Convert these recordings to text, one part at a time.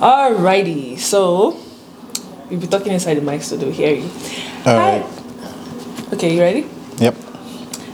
Alrighty, so we'll be talking inside the mic so they'll hear you. All Hi. right. Okay, you ready? Yep.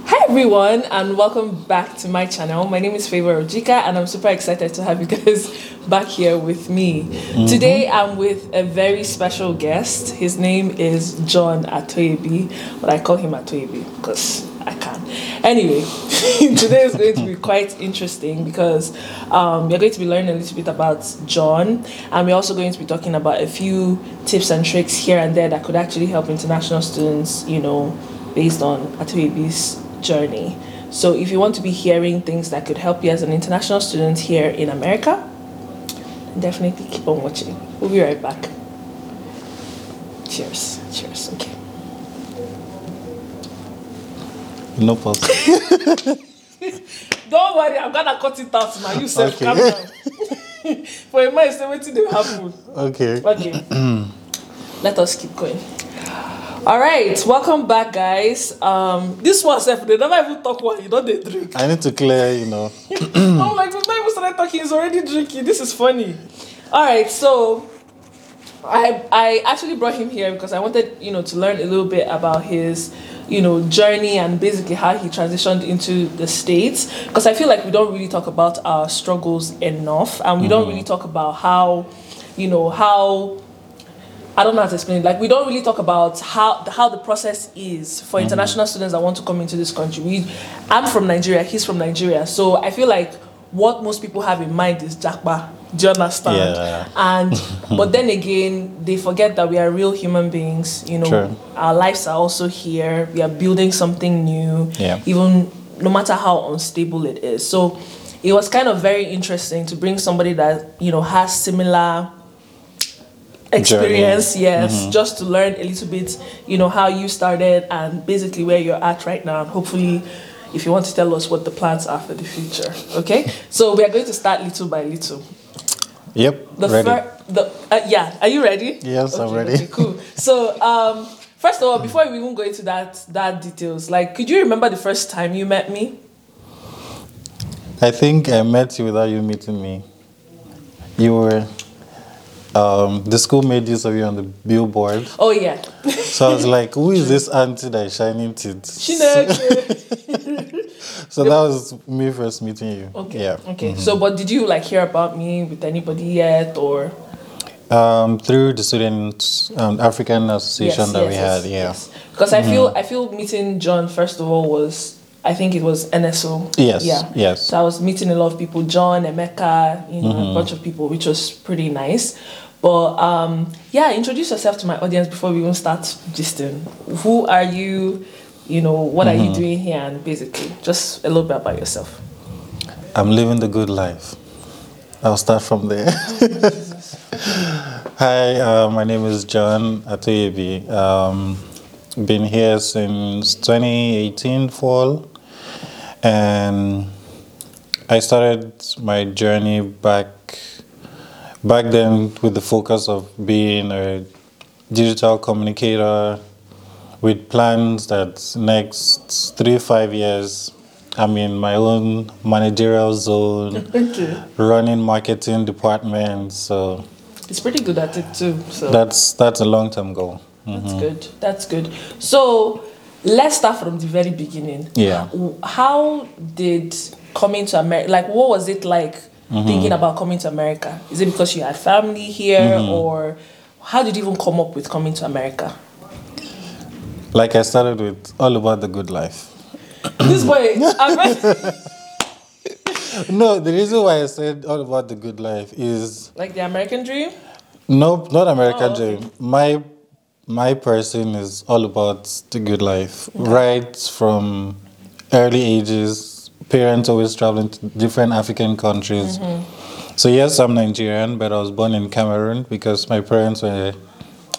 Hi everyone, and welcome back to my channel. My name is Favor Ojika, and I'm super excited to have you guys back here with me. Mm-hmm. Today, I'm with a very special guest. His name is John Atoyebi, but I call him Atoyebi because I can. Anyway, today is going to be quite interesting because um, we're going to be learning a little bit about John, and we're also going to be talking about a few tips and tricks here and there that could actually help international students, you know, based on Atoyebi's journey. So if you want to be hearing things that could help you as an international student here in America, definitely keep on watching. We'll be right back. Cheers. Cheers. Okay. No pause. Don't worry, I'm gonna cut it out now. You said Okay. calm down. For a man, say what did happen. okay. Okay. Let us keep going. All right, welcome back, guys. Um, this one, self, they never even talk one. You know they drink. I need to clear, you know. I'm like, we've not even started talking. He's already drinking. This is funny. All right, so I I actually brought him here because I wanted you know to learn a little bit about his you know journey and basically how he transitioned into the states because I feel like we don't really talk about our struggles enough and we don't mm-hmm. really talk about how you know how I don't know how to explain it. Like we don't really talk about how how the process is for mm-hmm. international students that want to come into this country. We, I'm from Nigeria. He's from Nigeria. So I feel like what most people have in mind is japa. Do you understand? Yeah. And but then again, they forget that we are real human beings. You know, True. our lives are also here. We are building something new. Yeah. Even no matter how unstable it is. So it was kind of very interesting to bring somebody that you know has similar experience yes mm-hmm. just to learn a little bit you know how you started and basically where you're at right now and hopefully if you want to tell us what the plans are for the future okay so we are going to start little by little Yep. the ready. fir- the uh, yeah are you ready Yes, I'm ready. okay, cool so um first of all before we even go into that that details like could you remember the first time you met me I think I met you without you meeting me. You were. Um, the school made use of you on the billboard. oh yeah So I was like, who is this auntie that is shining teeth? Chineke. So that was me first meeting you. okay Yeah. okay so but did you like hear about me with anybody yet or Um, through the student um, African association that we had, yeah. Because I feel I feel meeting John first of all was I think it was NSO. Yes, Yeah. yes. So I was meeting a lot of people, John, Emeka, you know, Mm-hmm. a bunch of people, which was pretty nice. But um, yeah, introduce yourself to my audience before we even start gisting. Who are you? You know, what are Mm-hmm. you doing here? And basically, just a little bit about yourself. I'm living the good life. I'll start from there. Hi, uh, my name is John Atoyebi. Um, been here since 2018 fall, and I started my journey back back then with the focus of being a digital communicator with plans that next three five years I'm in my own managerial zone, Okay. running marketing department. So It's pretty good at it too. So that's that's a long term goal. That's mm-hmm. good. That's good. So let's start from the very beginning. Yeah. How did coming to America, like, what was it like mm-hmm. thinking about coming to America? Is it because you had family here, mm-hmm. or how did you even come up with coming to America? Like I started with all about the good life. this boy, No, the reason why I said all about the good life is like the American dream. no, not American Oh, okay. dream. My my person is all about the good life. Right from early ages, parents always traveling to different African countries. Mm-hmm. So yes, I'm Nigerian, but I was born in Cameroon because my parents were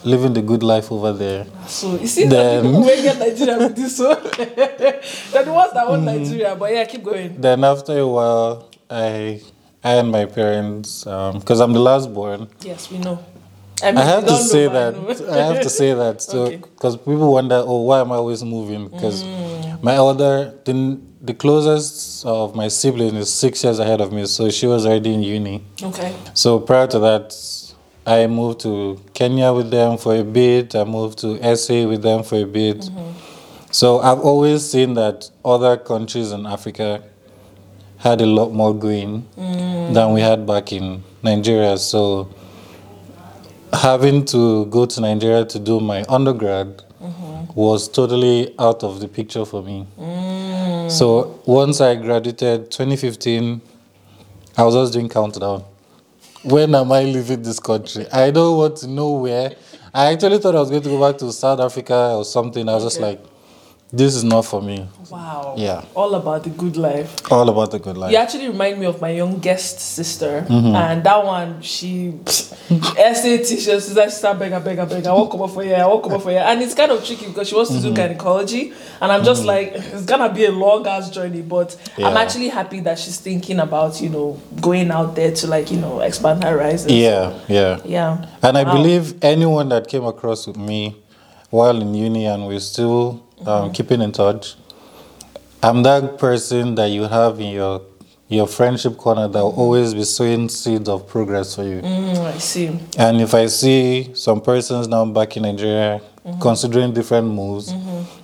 living the good life over there. So you see, the people get Nigeria with this one, they're the ones that want mm. Nigeria. But yeah, keep going. Then after a while, I I and my parents, um, because I'm the last born, Yes, we know. I, mean, I have to say know, but I that. I have to say that. So, Okay. because people wonder, oh, why am I always moving? Because mm. My elder, the, the closest of my sibling is six years ahead of me, so she was already in uni. Okay. So prior to that, I moved to Kenya with them for a bit. I moved to SA with them for a bit. Mm-hmm. So I've always seen that other countries in Africa had a lot more going mm. than we had back in Nigeria. So having to go to Nigeria to do my undergrad mm-hmm. was totally out of the picture for me. Mm. So once I graduated 2015, I was just doing countdown. When am I leaving this country? I don't want to know where. I actually thought I was going to go back to South Africa or something. I was just like, this is not for me. Wow. Yeah. All about the good life. All about the good life. You actually remind me of my youngest sister, Mm-hmm. and that one she essay teacher. She's like, "Stop, beg, beg, beg. I come up for you. I won't come up for you." And it's kind of tricky because she wants to Mm-hmm. do gynecology, and I'm just like, it's gonna be a long ass journey. But I'm actually happy that she's thinking about you know going out there to like you know expand her horizons. Yeah, yeah. Yeah. And I Wow. believe anyone that came across with me while in uni and we're still um, keeping in touch, I'm that person that you have in your your friendship corner that will always be sowing seeds of progress for you. Mm, I see. And if I see some persons now back in Nigeria Mm-hmm. considering different moves,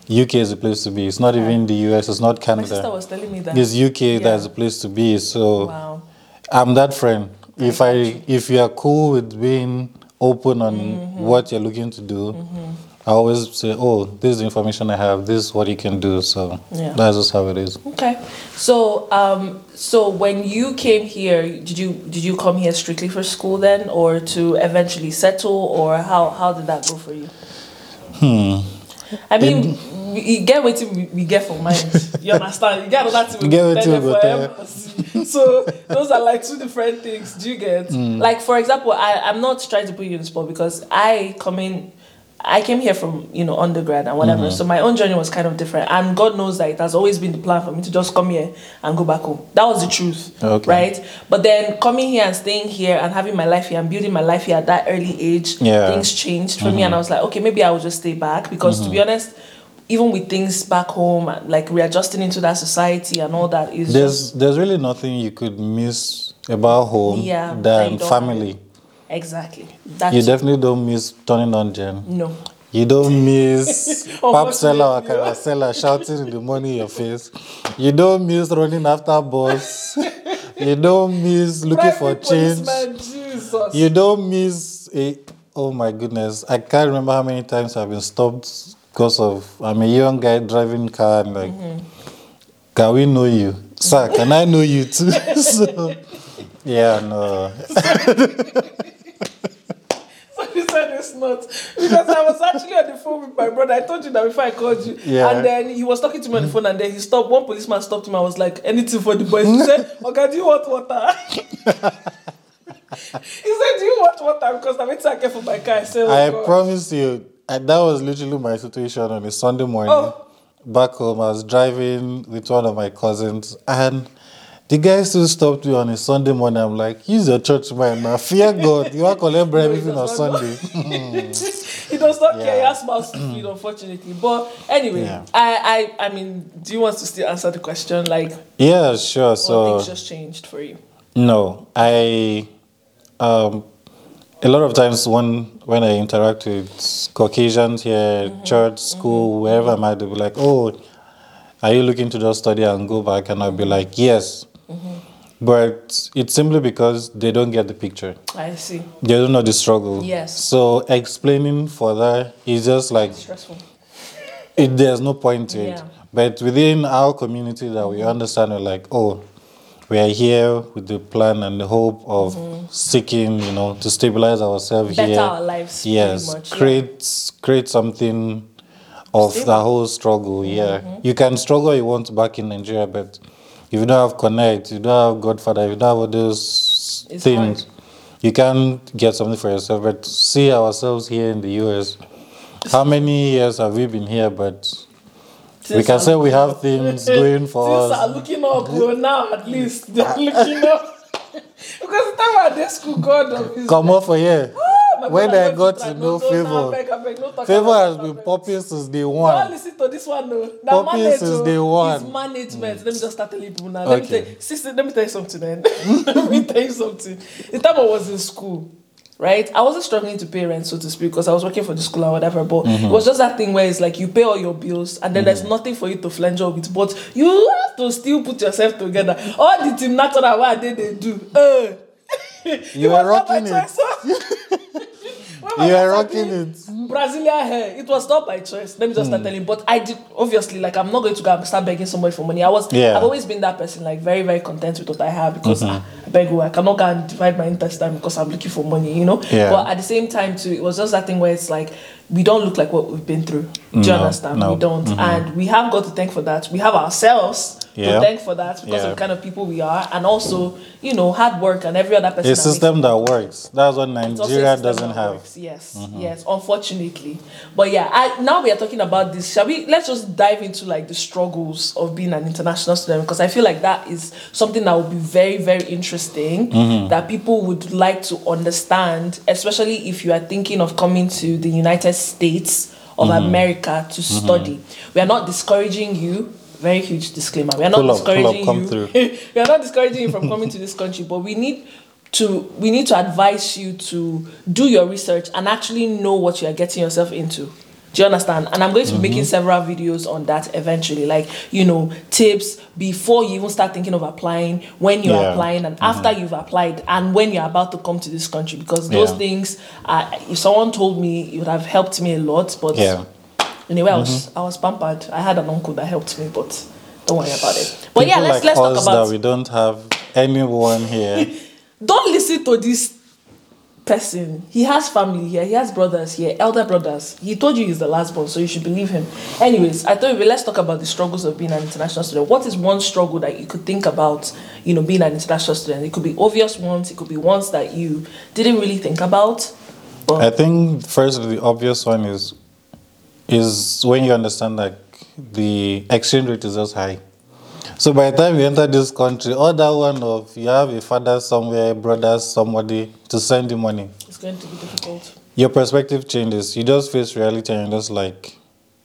UK is the place to be. It's not even the US, it's not Canada. My sister was telling me that. It's UK Yeah. that's the place to be. So Wow. I'm that friend. If I if you are cool with being open on Mm-hmm. what you're looking to do, I always say, "Oh, this is the information I have. This is what you can do." So Yeah. that's just how it is. Okay. So um so when you came here, did you did you come here strictly for school then or to eventually settle or how how did that go for you? Hmm. I mean we you get what we, we get for mind. You understand? You get another thing You get wetin we go tell. So those are like two different things. Do you get? Hmm. Like for example, I, I'm not trying to put you in spot because I come in I came here from, you know, undergrad and whatever. Mm-hmm. So my own journey was kind of different. And God knows that it has always been the plan for me to just come here and go back home. That was the truth. Okay. Right? But then coming here and staying here and having my life here and building my life here at that early age, Yeah. Mm-hmm. things changed for me and I was like, okay, maybe I will just stay back. Because to be honest, even with things back home, like readjusting into that society and all that is just There's there's really nothing you could miss about home Yeah, than family. Exactly. You definitely don't miss turning on Jen. no. You don't miss pap seller or akara seller shouting in the morning in your face. You don't miss running after boss. you don't miss looking for change. Jesus. You don't miss a. Oh my goodness! I can't remember how many times I've been stopped because of I'm a young guy driving car and like, can we know you, sir? Can I know you too? so, yeah, no. It's not because I was actually on the phone with my brother. I told you that before I called you, Yeah. and then he was talking to me on the phone, and then he stopped. One policeman stopped him. I was like, "Anything for the boys." He said, "Okay, do you want water?" he said, "Do you want water?" Because I'm waiting get for my car. I said, oh, I God. promise you, that was literally my situation on a Sunday morning. Oh. Back home, I was driving with one of my cousins, and the guy still stopped me on a Sunday morning. I'm like, "He's your church man now. Fear God. You are collect bribe even on. Sunday." Hmm. he does not care. He Yeah. has mouth speed, unfortunately. But anyway, Yeah. I, I, I mean, do you want to still answer the question? Like, yeah, sure. So things just changed for you? No, I um, a lot of times when when I interact with Caucasians here, mm-hmm. church, mm-hmm. school, wherever I might, they'll be like, "Oh, are you looking to just study and go back?" And I'll be like, "Yes," but it's simply because they don't get the picture. I see. They don't know the struggle. Yes. So explaining for that is just like Stressful. it, there's no point to it. Yeah. But within our community that we understand, we're like, oh, we are here with the plan and the hope of seeking, you know, to stabilize ourselves Mm-hmm. Better here. our lives, Yes, much, yeah. create create something of Stable. the whole struggle. Yeah, Mm-hmm. you can struggle you want back in Nigeria, but if you don't have connect, you don't have Godfather, if you don't have all those It's things, hard. you can't get something for yourself. But see ourselves here in the US. How many years have we been here? But we can say we have things going for us. Things are looking up, bro. Now at least they're looking up. because the time I did school, God of his Come on for here. When I don't got to no, know don't, Favor, no Favor has been popping since day Don't one. listen to this one, no. Now Popping manage, since oh. day one. It's management. Let me just start telling people now. Let me Okay. tell you, sister, let me tell you something then. let me tell you something. The time I was in school, right? I wasn't struggling to pay rent, so to speak, because I was working for the school or whatever. But Mm-hmm. it was just that thing where it's like you pay all your bills and then there's nothing for you to flange up with. But you have to still put yourself together. All the team natural what they, they do. Uh, You were rocking it. You are rocking it. Brazilian hair. It was not by choice. Let me just start telling. But I did obviously like I'm not going to go and start begging somebody for money. I was Yeah. I've always been that person, like very, very content with what I have because Mm-hmm. ah, I beg you, I cannot go and divide my interest time because I'm looking for money, you know? Yeah. But at the same time too, it was just that thing where it's like we don't look like what we've been through. Do you No, understand? no. Mm-hmm. We don't. And we have got to thank for that. We have ourselves Yeah. to thank for that because Yeah. of the kind of people we are and also, you know, hard work and every other person. A system that works. That's what it's also a Nigeria doesn't have. works. Yes, yes, unfortunately. But yeah, I, now we are talking about this. Shall we? Let's just dive into like the struggles of being an international student because I feel like that is something that would be very, very interesting Mm-hmm. that people would like to understand, especially if you are thinking of coming to the United States of mm-hmm. America to mm-hmm. study. We are not discouraging you. Very huge disclaimer. We are not Pull up, pull up, discouraging come you. through. we are not discouraging you from coming to this country, but we need to we need to advise you to do your research and actually know what you are getting yourself into. Do you understand? And I'm going to be making several videos on that eventually, like you know, tips before you even start thinking of applying, when you're Yeah. applying, and after you've applied, and when you're about to come to this country. Because those Yeah. things, uh, if someone told me, it would have helped me a lot. But Yeah. Anyway, I was I was pampered. I had an uncle that helped me, but don't worry about it. But yeah, let's like let's talk about. that we don't have anyone here. Don't listen to this person. He has family here. He has brothers here, elder brothers. He told you he's the last born, so you should believe him. Anyways, I thought let's talk about the struggles of being an international student. What is one struggle that you could think about? You know, being an international student. It could be obvious ones. It could be ones that you didn't really think about. But I think first the obvious one is is when you understand that the exchange rate is just high. So by the time you enter this country, all that one of you have a father somewhere, brothers, somebody to send you money. it's going to be difficult. Your perspective changes. You just face reality and you're just like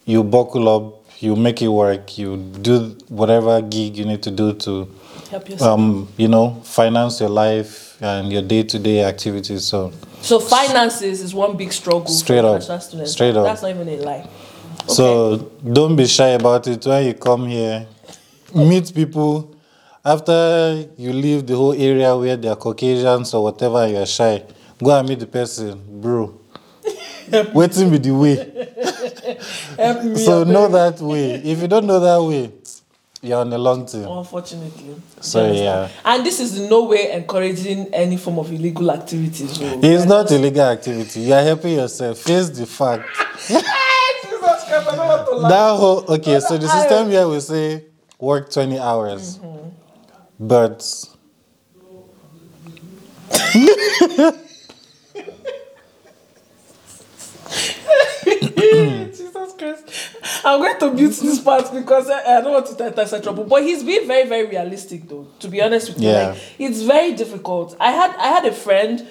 you buckle up, you make it work, you do whatever gig you need to do to Help yourself. um, you know, finance your life and your day to day activities. So So finances is one big struggle Straight for up. international students. Straight up. That's not even a lie. So don't be shy about it when you come here. Meet people. After you leave the whole area where they are Caucasians or whatever, you're shy. Go and meet the person, bro. Waiting with the way. So know eh? that way. If you don't know that way, you're on a long team. Unfortunately. So, yeah. And this is in no way encouraging any form of illegal activities. oh. It's not illegal activity. You are helping yourself. Face the fact. Jesus Christ, I don't want to laugh. That whole okay, so the system here will say work 20 hours. Mm-hmm. But Jesus Christ. I'm going to mute this part because I, I don't want to enter into trouble. But he's being very, very realistic though, to be honest with you. Yeah. Like it's very difficult. I had I had a friend,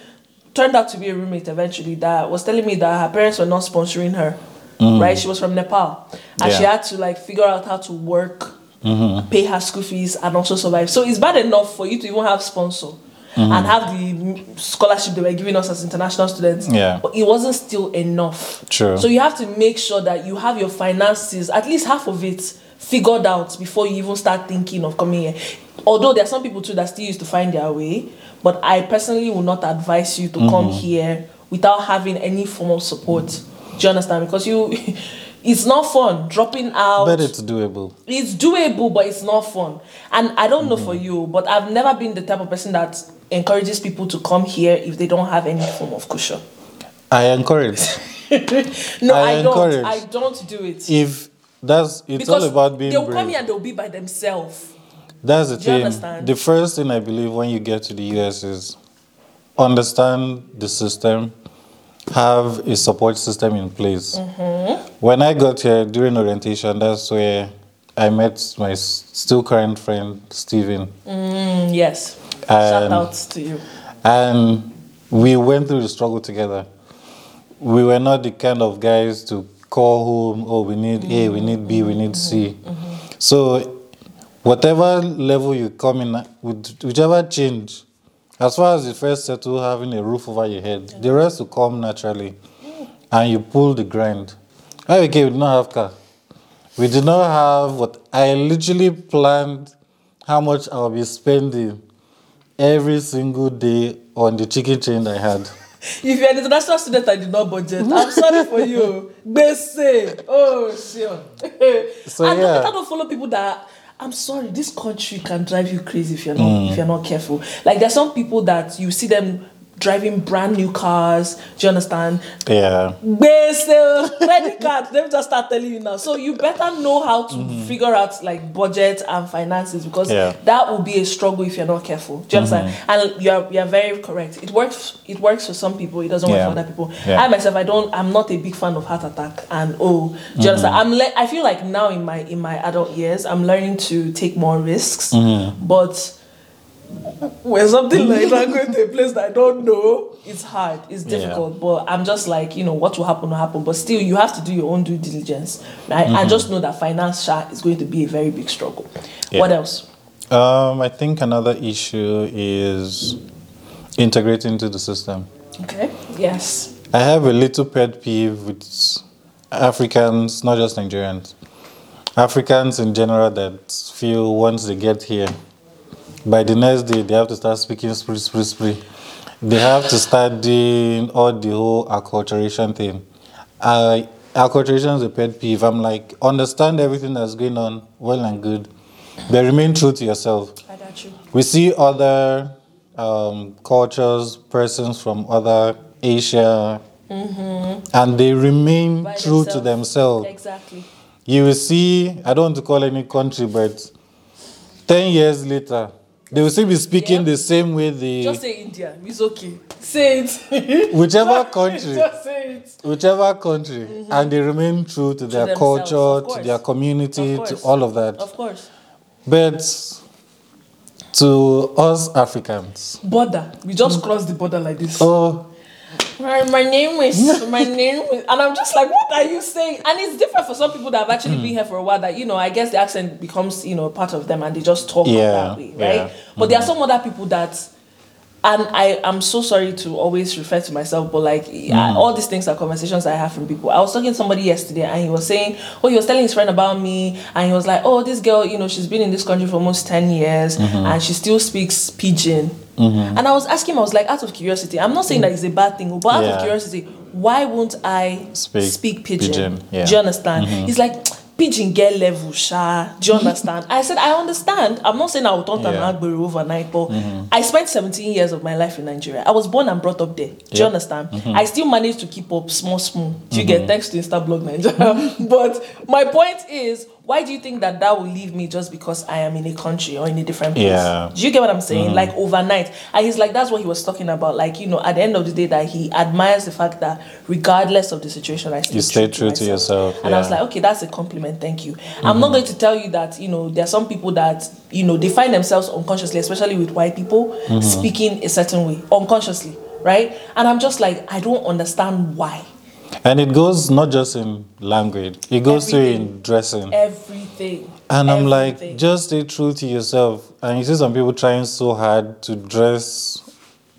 turned out to be a roommate eventually, that was telling me that her parents were not sponsoring her. Mm. Right? She was from Nepal. And she had to like figure out how to work, pay her school fees, and also survive. So it's bad enough for you to even have sponsor. And have the scholarship they were giving us as international students, Yeah. but it wasn't still enough. True. So you have to make sure that you have your finances, at least half of it, figured out before you even start thinking of coming here. Although there are some people too that still used to find their way, but I personally will not advise you to come Mm-hmm. here without having any form of support. Do you understand? Because you, it's not fun dropping out. but it's doable. it's doable, but it's not fun. And I don't know for Mm-hmm. you, but I've never been the type of person that encourages people to come here if they don't have any form of cushion. I encourage. No, I I, don't. I don't do it. if that's it's all about being they'll come here and they'll be by themselves. That's the Do thing. understand? The first thing I believe when you get to the US is understand the system, have a support system in place. Mm-hmm. When I got here during orientation, that's where I met my still current friend Steven. Mm, yes. Shout And- out to you. And we went through the struggle together. we were not the kind of guys to call home, oh, we need A, we need B, we need C. So, whatever level you come in, whichever change, as far as you first settle having a roof over your head, the rest will come naturally. And you pull the grind. Okay, we did not have car. We did not have what I literally planned how much I'll be spending every single day on the chicken chain I had. If you're an international student and did not budget, I'm sorry for you. Gbese. Oh, sure. So, and yeah. I don't follow people that. I'm sorry, this country can drive you crazy if you're not if mm. you're not careful. Like there's some people that you see them driving brand new cars. Do you understand? Yeah. Gbese, credit card. Let me just start telling you now. So you better know how to mm-hmm. figure out like budget and finances because Yeah. that will be a struggle if you're not careful. Do you understand? Mm-hmm. And you're you're very correct. It works. It works for some people. It doesn't Yeah. work for other people. Yeah. I myself, I don't. I'm not a big fan of heart attack. And oh, do you mm-hmm. understand? I'm. Le- I feel like now in my in my adult years, I'm learning to take more risks. But when something like that going to a place that I don't know, it's hard. It's Yeah. difficult. But I'm just like, you know, what will happen will happen. But still, you have to do your own due diligence, right? And just know that finance sha, is going to be a very big struggle. Yeah. What else? Um, I think another issue is integrating into the system. Okay. Yes. I have a little pet peeve with Africans, not just Nigerians. Africans in general that feel once they get here, by the next day they have to start speaking spree, spree, spree. They have to start doing all the whole acculturation thing. I acculturation is a pet peeve. I'm like, understand everything that's going on, well and good, but remain true to yourself. I got you. We see other um, cultures, persons from other Asia, and they remain Mm-hmm. By true to themselves. themselves. Exactly. You will see, I don't want to call any country, but 10 years later, they will still be speaking Yep. the same way they, Just say India. It's okay. Say it. whichever country, Just say it. whichever country, and they remain true to their Mm-hmm. themselves, culture, to their community, to all of that. Of course. But to us Africans, Border. We just crossed the border like this. oh, My, my name is my name is, and I'm just like, what are you saying? And it's different for some people that have actually been here for a while. That you know, I guess the accent becomes you know part of them, and they just talk Yeah, that way, right? yeah. But there are mm-hmm. some other people that, and I am so sorry to always refer to myself, but like I- mm. all these things are conversations I have from people. I was talking to somebody yesterday, and he was saying, oh, he was telling his friend about me, and he was like, oh, this girl, you know, she's been in this country for almost ten years, mm-hmm. and she still speaks pidgin. Mm-hmm. And I was asking I was like, out of curiosity, I'm not saying that it's a bad thing, but out Yeah. of curiosity, why won't I Speak speak, pidgin? pidgin, yeah. Do you understand? Mm-hmm. He's like, pidgin get level, sha. Do you understand? I said, I understand. I'm not saying I will turn to Yeah. an Agbero overnight, but mm-hmm. I spent 17 years of my life in Nigeria. I was born and brought up there. Do you Yep. understand? I still managed to keep up small, small. Do you get thanks to Instablog Nigeria? but my point is, why do you think that that will leave me just because I am in a country or in a different place? Yeah. Do you get what I'm saying? Mm. Like overnight. And he's like, that's what he was talking about. Like, you know, at the end of the day, that he admires the fact that regardless of the situation, I still You stay true to myself. yourself, And I was like, okay, that's a compliment. Thank you. I'm not mm-hmm. going to tell you that, you know, there are some people that, you know, they find themselves unconsciously, especially with white people, mm-hmm. speaking a certain way, unconsciously, right? And I'm just like, I don't understand why. And it goes not just in language, it goes to Everything. in dressing. Everything. And I'm like, just stay true to yourself. And you see some people trying so hard to dress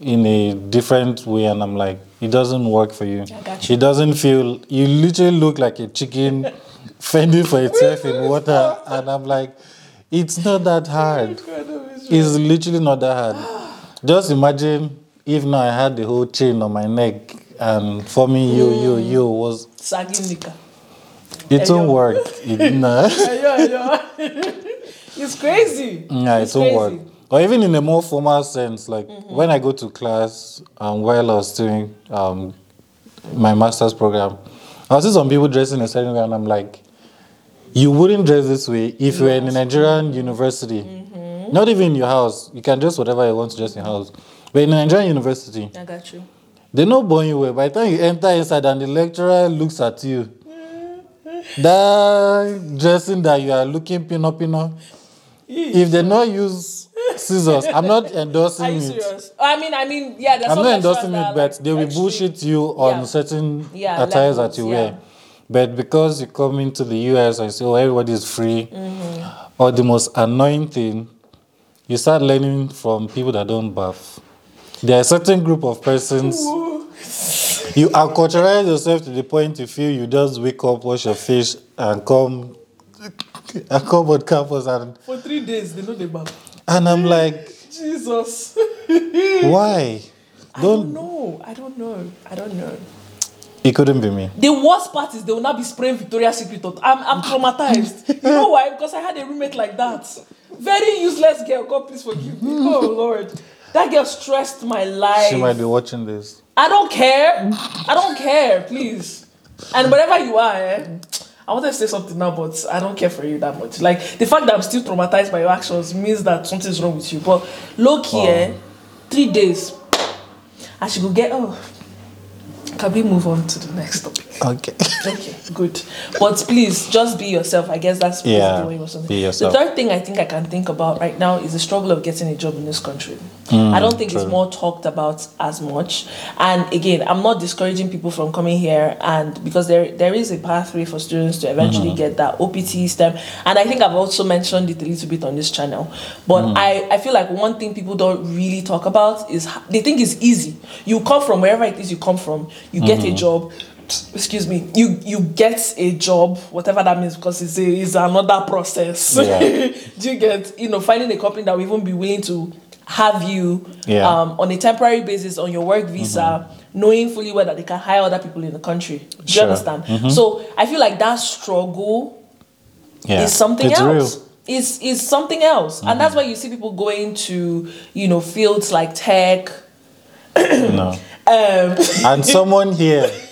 in a different way, and I'm like, it doesn't work for you. I got you. It doesn't feel. You literally look like a chicken fending for itself in water, and I'm like, it's not that oh hard. It's literally not that hard. Just imagine if now I had the whole chain on my neck, and for me, you, yo, yo was Sagging it won't work. It, nah. it's crazy. Yeah, It's it won't work. Or even in a more formal sense, like when I go to class, um, while I was doing um, my master's program, I see some people dressing in a certain way, and I'm like, you wouldn't dress this way if you were in a Nigerian university. Not even in your house. You can dress whatever you want to dress in your house. But in a Nigerian university, I got you. They know born you well. By the time you enter inside and the lecturer looks at you, that dressing that you are looking pin up, pino pino, if they not use scissors. I'm not Are endorsing you it. serious? I mean, I mean, yeah. There's I'm some not lecturers endorsing that it, are, but like, they will extreme. bullshit you on Yeah. certain Yeah, attires levels, that you yeah. wear. But because you come into the US and say, oh, everybody is free, Mm-hmm. or the most annoying thing, you start learning from people that don't bath. There are a certain group of persons. You acculturate yourself to the point you feel you just wake up, wash your face, and come, and come on campus, and For three days, they know the map. and I'm like, Jesus. why? I don't Don't. know. I don't know. I don't know. It couldn't be me. The worst part is they will not be spraying Victoria's Secret. I'm, I'm traumatized. you know why? Because I had a roommate like that. Very useless girl. God, please forgive me. Oh, Lord. That girl stressed my life. She might be watching this. I don't care. I don't care, please. And wherever you are, eh, I want to say something now, but I don't care for you that much. Like the fact that I'm still traumatized by your actions means that something's wrong with you. But low key, eh, three days, I should go get. Oh, can we move on to the next topic? Okay. Okay, good. But please, just be yourself. I guess that's Yeah, what you were saying. be yourself. The third thing I think I can think about right now is the struggle of getting a job in this country. I don't think it's Mm, more talked about as much. And again, I'm not discouraging people from coming here, and because there there is a pathway for students to eventually Mm-hmm. get that OPT STEM. And I think I've also mentioned it a little bit on this channel. But Mm. I, I feel like one thing people don't really talk about is they think it's easy. You come from wherever it is you come from, you get Mm-hmm. a job excuse me you you get a job whatever that means because it's a, it's another process Yeah. do you get you know finding a company that will even be willing to have you Yeah. um, on a temporary basis on your work visa knowing fully well that they can hire other people in the country do you Sure. understand so i feel like that struggle Yeah. is something it's else. Real. Mm-hmm. Is is something else, and that's why you see people going to you know fields like tech. No. Um, And someone here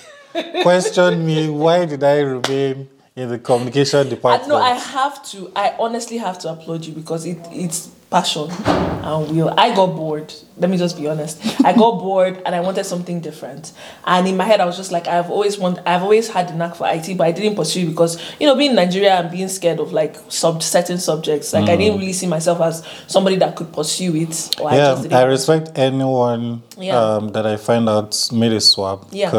questioned me why did I remain in the communication I, department? no, I have to. I honestly have to applaud you because it it's passion and will. I got bored. Let me just be honest. I got bored and I wanted something different. And in my head, I was just like, I've always want. I've always had the knack for IT, but I didn't pursue because you know, being in Nigeria and being scared of like sub certain subjects. Like I didn't really see myself as somebody that could pursue it. Or I yeah, just didn't I respect anyone Yeah. um, that I find out made a swap Yeah.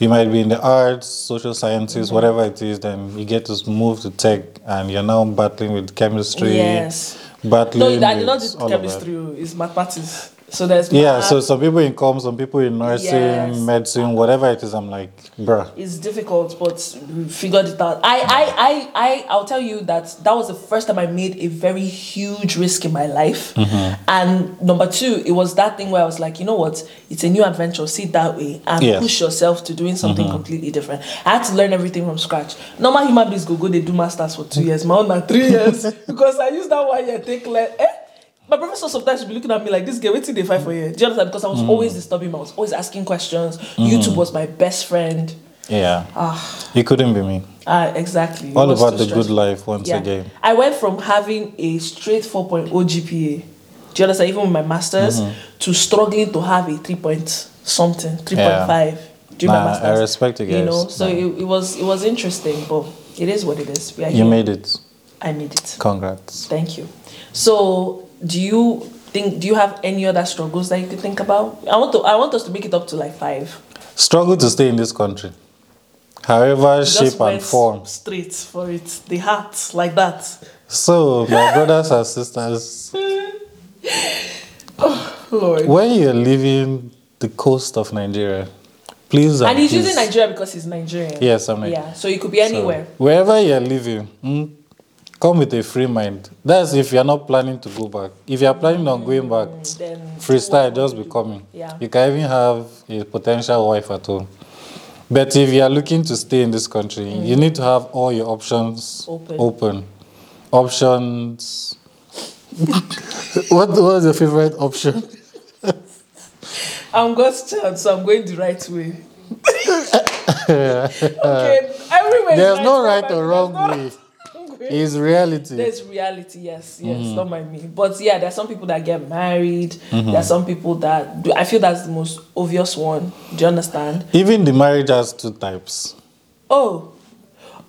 You might be in the arts, social sciences, Mm-hmm. whatever it is, then you get to move to tech and you're now battling with chemistry, Yes. battling No, I did not do chemistry. It's mathematics. So there's Yeah, so some people in com, some people in nursing, Yes. medicine, whatever it is, I'm like, bruh. it's difficult, but we figured it out. I, I, I, I, I'll tell you that that was the first time I made a very huge risk in my life. Mm-hmm. And number two, it was that thing where I was like, you know what? It's a new adventure. See it that way and Yes. push yourself to doing something Mm-hmm. completely different. I had to learn everything from scratch. Normal human beings go go. They do masters for two years. My own three years because I used that one year take le- eh? My professor sometimes would be looking at me like this girl, waiting they fight for you. Do you understand? Because I was Mm. always disturbing him. I was always asking questions. Mm-hmm. YouTube was my best friend. Yeah. Ah. It couldn't be me. Ah, exactly. All about the good life once Yeah. again. I went from having a straight 4.0 GPA, do you understand, even with my master's, Mm-hmm. to struggling to have a 3 point something, 3.5 during my Nah, I master's. respect you You know, so Nah. it, it was it was interesting, but it is what it is. We are You here. made it. I made it. Congrats. Thank you. So, do you think? Do you have any other struggles that you could think about? I want to. I want us to make it up to like five. Struggle to stay in this country. However, shape and form. straight for it. The heart like that. So, my brothers and sisters, Lord. when you're leaving the coast of Nigeria, please And and he's please- using Nigeria because he's Nigerian. Yes, I'm Nigerian. Yeah, so it could be anywhere. So, wherever you're living, mm, come with a free mind. That's if you're not planning to go back. If you're planning on going back, mm, then freestyle just be coming. Yeah. You can even have a potential wife at home. But if you are looking to stay in this country, mm. you need to have all your options Open. open. Options. what was your favorite option? I'm God's child, so I'm going the right way. okay, everywhere. There's no right or wrong way. Way. It's reality. There's reality, yes, yes, Mm-hmm. not my me. But yeah, there's some people that get married. There are some people that do. I feel that's the most obvious one. Do you understand? Even the marriage has two types. Oh,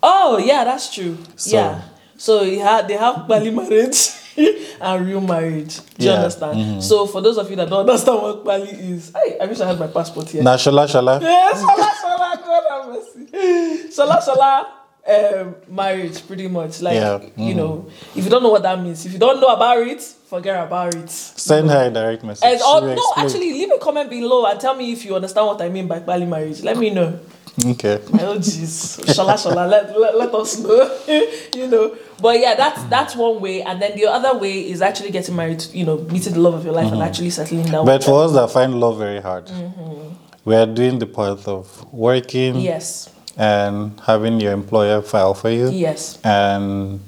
oh yeah, that's true. So- yeah. So you have they have Bali marriage. and real marriage. Do you Yeah, understand? So for those of you that don't understand what Bali is, I, I wish I had my passport here. Now, shala, shala. Yes, Shola Shola, God have mercy. Shola Shola, um, marriage, pretty much. Like, Yeah, you know, if you don't know what that means, if you don't know about it, forget about it. Send her a direct message. And, or, no, explain. actually, leave a comment below and tell me if you understand what I mean by Bali marriage. Let me know. Okay. Oh jeez, shala shala, let, let, let us know, you know. But yeah, that's that's one way, and then the other way is actually getting married. You know, meeting the love of your life and actually settling down. Mm-hmm. But for us that find love very hard, Mm-hmm. we are doing the path of working yes, and having your employer file for you yes, and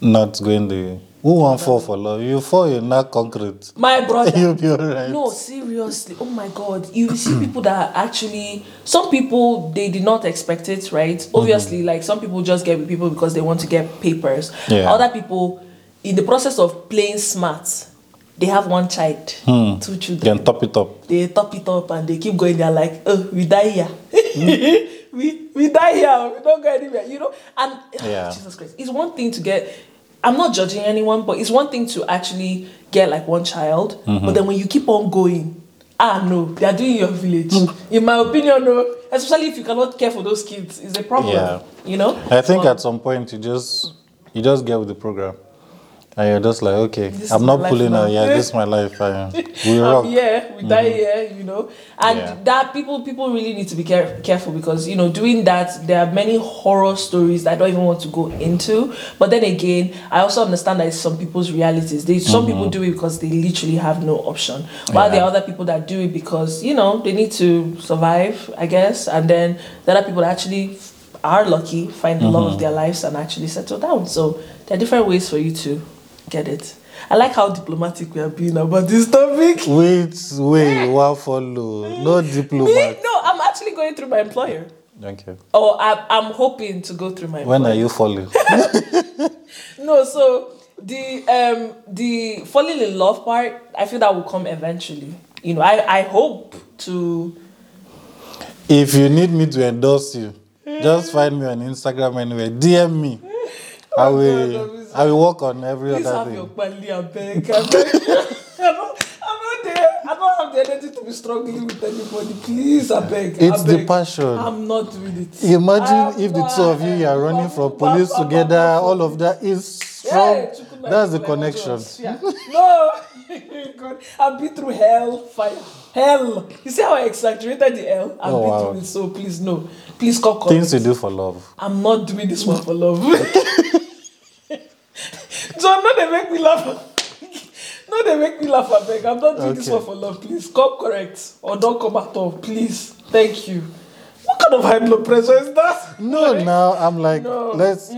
not going the who want fall for love? You fall, you're not concrete. my brother. You'll be alright. No, seriously. Oh my God. You see people that actually, some people, they did not expect it, right? Mm-hmm. Obviously, like some people just get with people because they want to get papers. Yeah. Other people, in the process of playing smart, they have one child, two children. Then top it up. They top it up and they keep going. They're like, oh, we die here. we, we die here. We don't go anywhere, you know? And Yeah. Jesus Christ. It's one thing to get, I'm not judging anyone, but it's one thing to actually get like one child. Mm-hmm. But then when you keep on going, ah, no, they are doing your village. Mm. In my opinion, no. Especially if you cannot care for those kids, it's a problem. Yeah. You know? I think But- at some point you just you just get with the program. And you're just like, okay, This I'm not pulling out. Yeah, this is my life. I, we rock. Um, yeah, we die here, you know, and Yeah. that people people really need to be care- careful because you know doing that there are many horror stories that I don't even want to go into. But then again, I also understand that it's some people's realities. They some people do it because they literally have no option, while there are other people that do it because you know they need to survive, I guess, and then there are people that actually are lucky, find the love of their lives, and actually settle down. So there are different ways for you to get it. I like how diplomatic we are being about this topic. Wait, wait, what follow? No Me? No, I'm actually going through my employer. Okay. Or I'm, I'm hoping to go through my When employer. are you falling? No, so the um the falling in love part, I feel that will come eventually. You know, I, I hope to if you need me to endorse you, just find me on Instagram anyway. DM me. I will. I will work on every please other have thing. your bali, I beg, I beg. I don't, I'm not there. I don't have the energy to be struggling with anybody. Please, I beg. I It's the passion. I'm not with it. Imagine if the two of you are running from police together, all of that is Yeah. Chukuna That's the connection. Yeah. No, God, I've been through hell, fire, hell. You see how I exaggerated the hell? I've Oh, been wow. through it, so please no, please call Things you do for love. I'm not doing this one for love. John, no, they make me laugh. no, they make me laugh. I beg. I'm not doing this one for love. Please come correct or don't come at all. Please, thank you. What kind of high blood pressure is that? No, now I'm like, No, let's.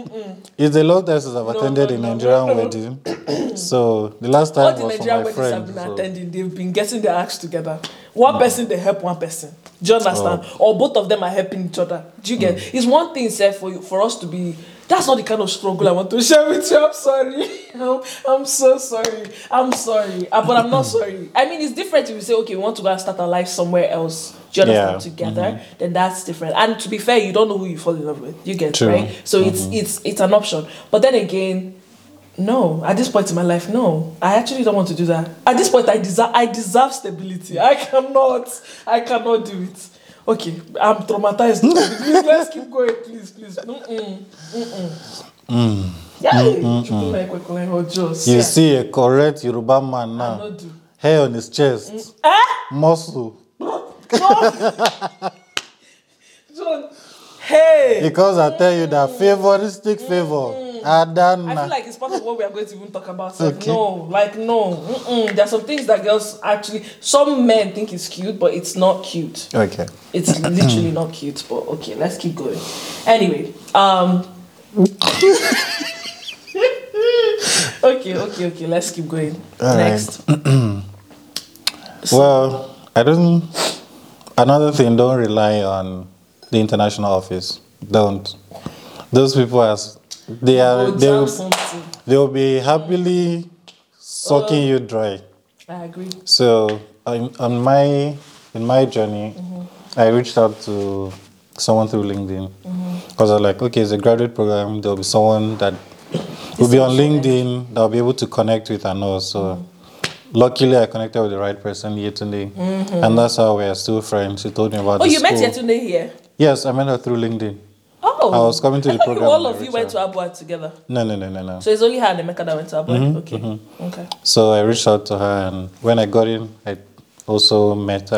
It's a long time since I've attended no, a no, Nigerian no, wedding. so the last All time the was for Nigerian my weddings I've been so- attending, they've been getting their acts together. One mm. person they help one person. Do you understand? Oh. Or both of them are helping each other. Do you get? Mm. It's one thing, sir, for you, for us to be. That's not the kind of struggle I want to share with you. I'm sorry. I'm, I'm so sorry. I'm sorry. Uh, but I'm not sorry. I mean, it's different if you say, okay, we want to go and start our life somewhere else. Do you understand? Yeah. Together, then that's different. And to be fair, you don't know who you fall in love with. You get True. right. So it's it's it's an option. But then again, no, at this point in my life, no. I actually don't want to do that. At this point, I deserve I deserve stability. I cannot. I cannot do it. Okay, I'm traumatized. please, let's keep going, please, please. Mm-mm, mm-mm. Yeah, Chukwuma Ekwekwe Ojo, You see, see a correct Yoruba man now, hair on his chest, muscle. John, hey, Because I tell you that favoristic favor, I Adana. feel like it's part of what we are going to even talk about. So Okay. No, like no. Mm-mm. There are some things that girls actually. Some men think it's cute, but it's not cute. okay. It's literally not cute, but okay, let's keep going. Anyway, um Okay, okay, okay, let's keep going. All right. Next. Well, I don't. Another thing, don't rely on the international office. Don't. Those people are. They are. They will, they will be happily sucking you dry. I agree. So on, on my in my journey, mm-hmm. I reached out to someone through LinkedIn mm-hmm. because I was like, okay, it's a graduate program. There'll be someone that We'll be on LinkedIn. I'll be able to connect with Ano. So mm-hmm. luckily, I connected with the right person yesterday, and that's how we are still friends. She told me about. Oh, you met school. Yetunde here. Yes, I met her through LinkedIn. Oh, I was coming to I the program All of you went to Abuja together. No, no, no, no, no. So it's only her and Emeka that went to Abuja. Mm-hmm, okay. Okay. So I reached out to her, and when I got in, I also met her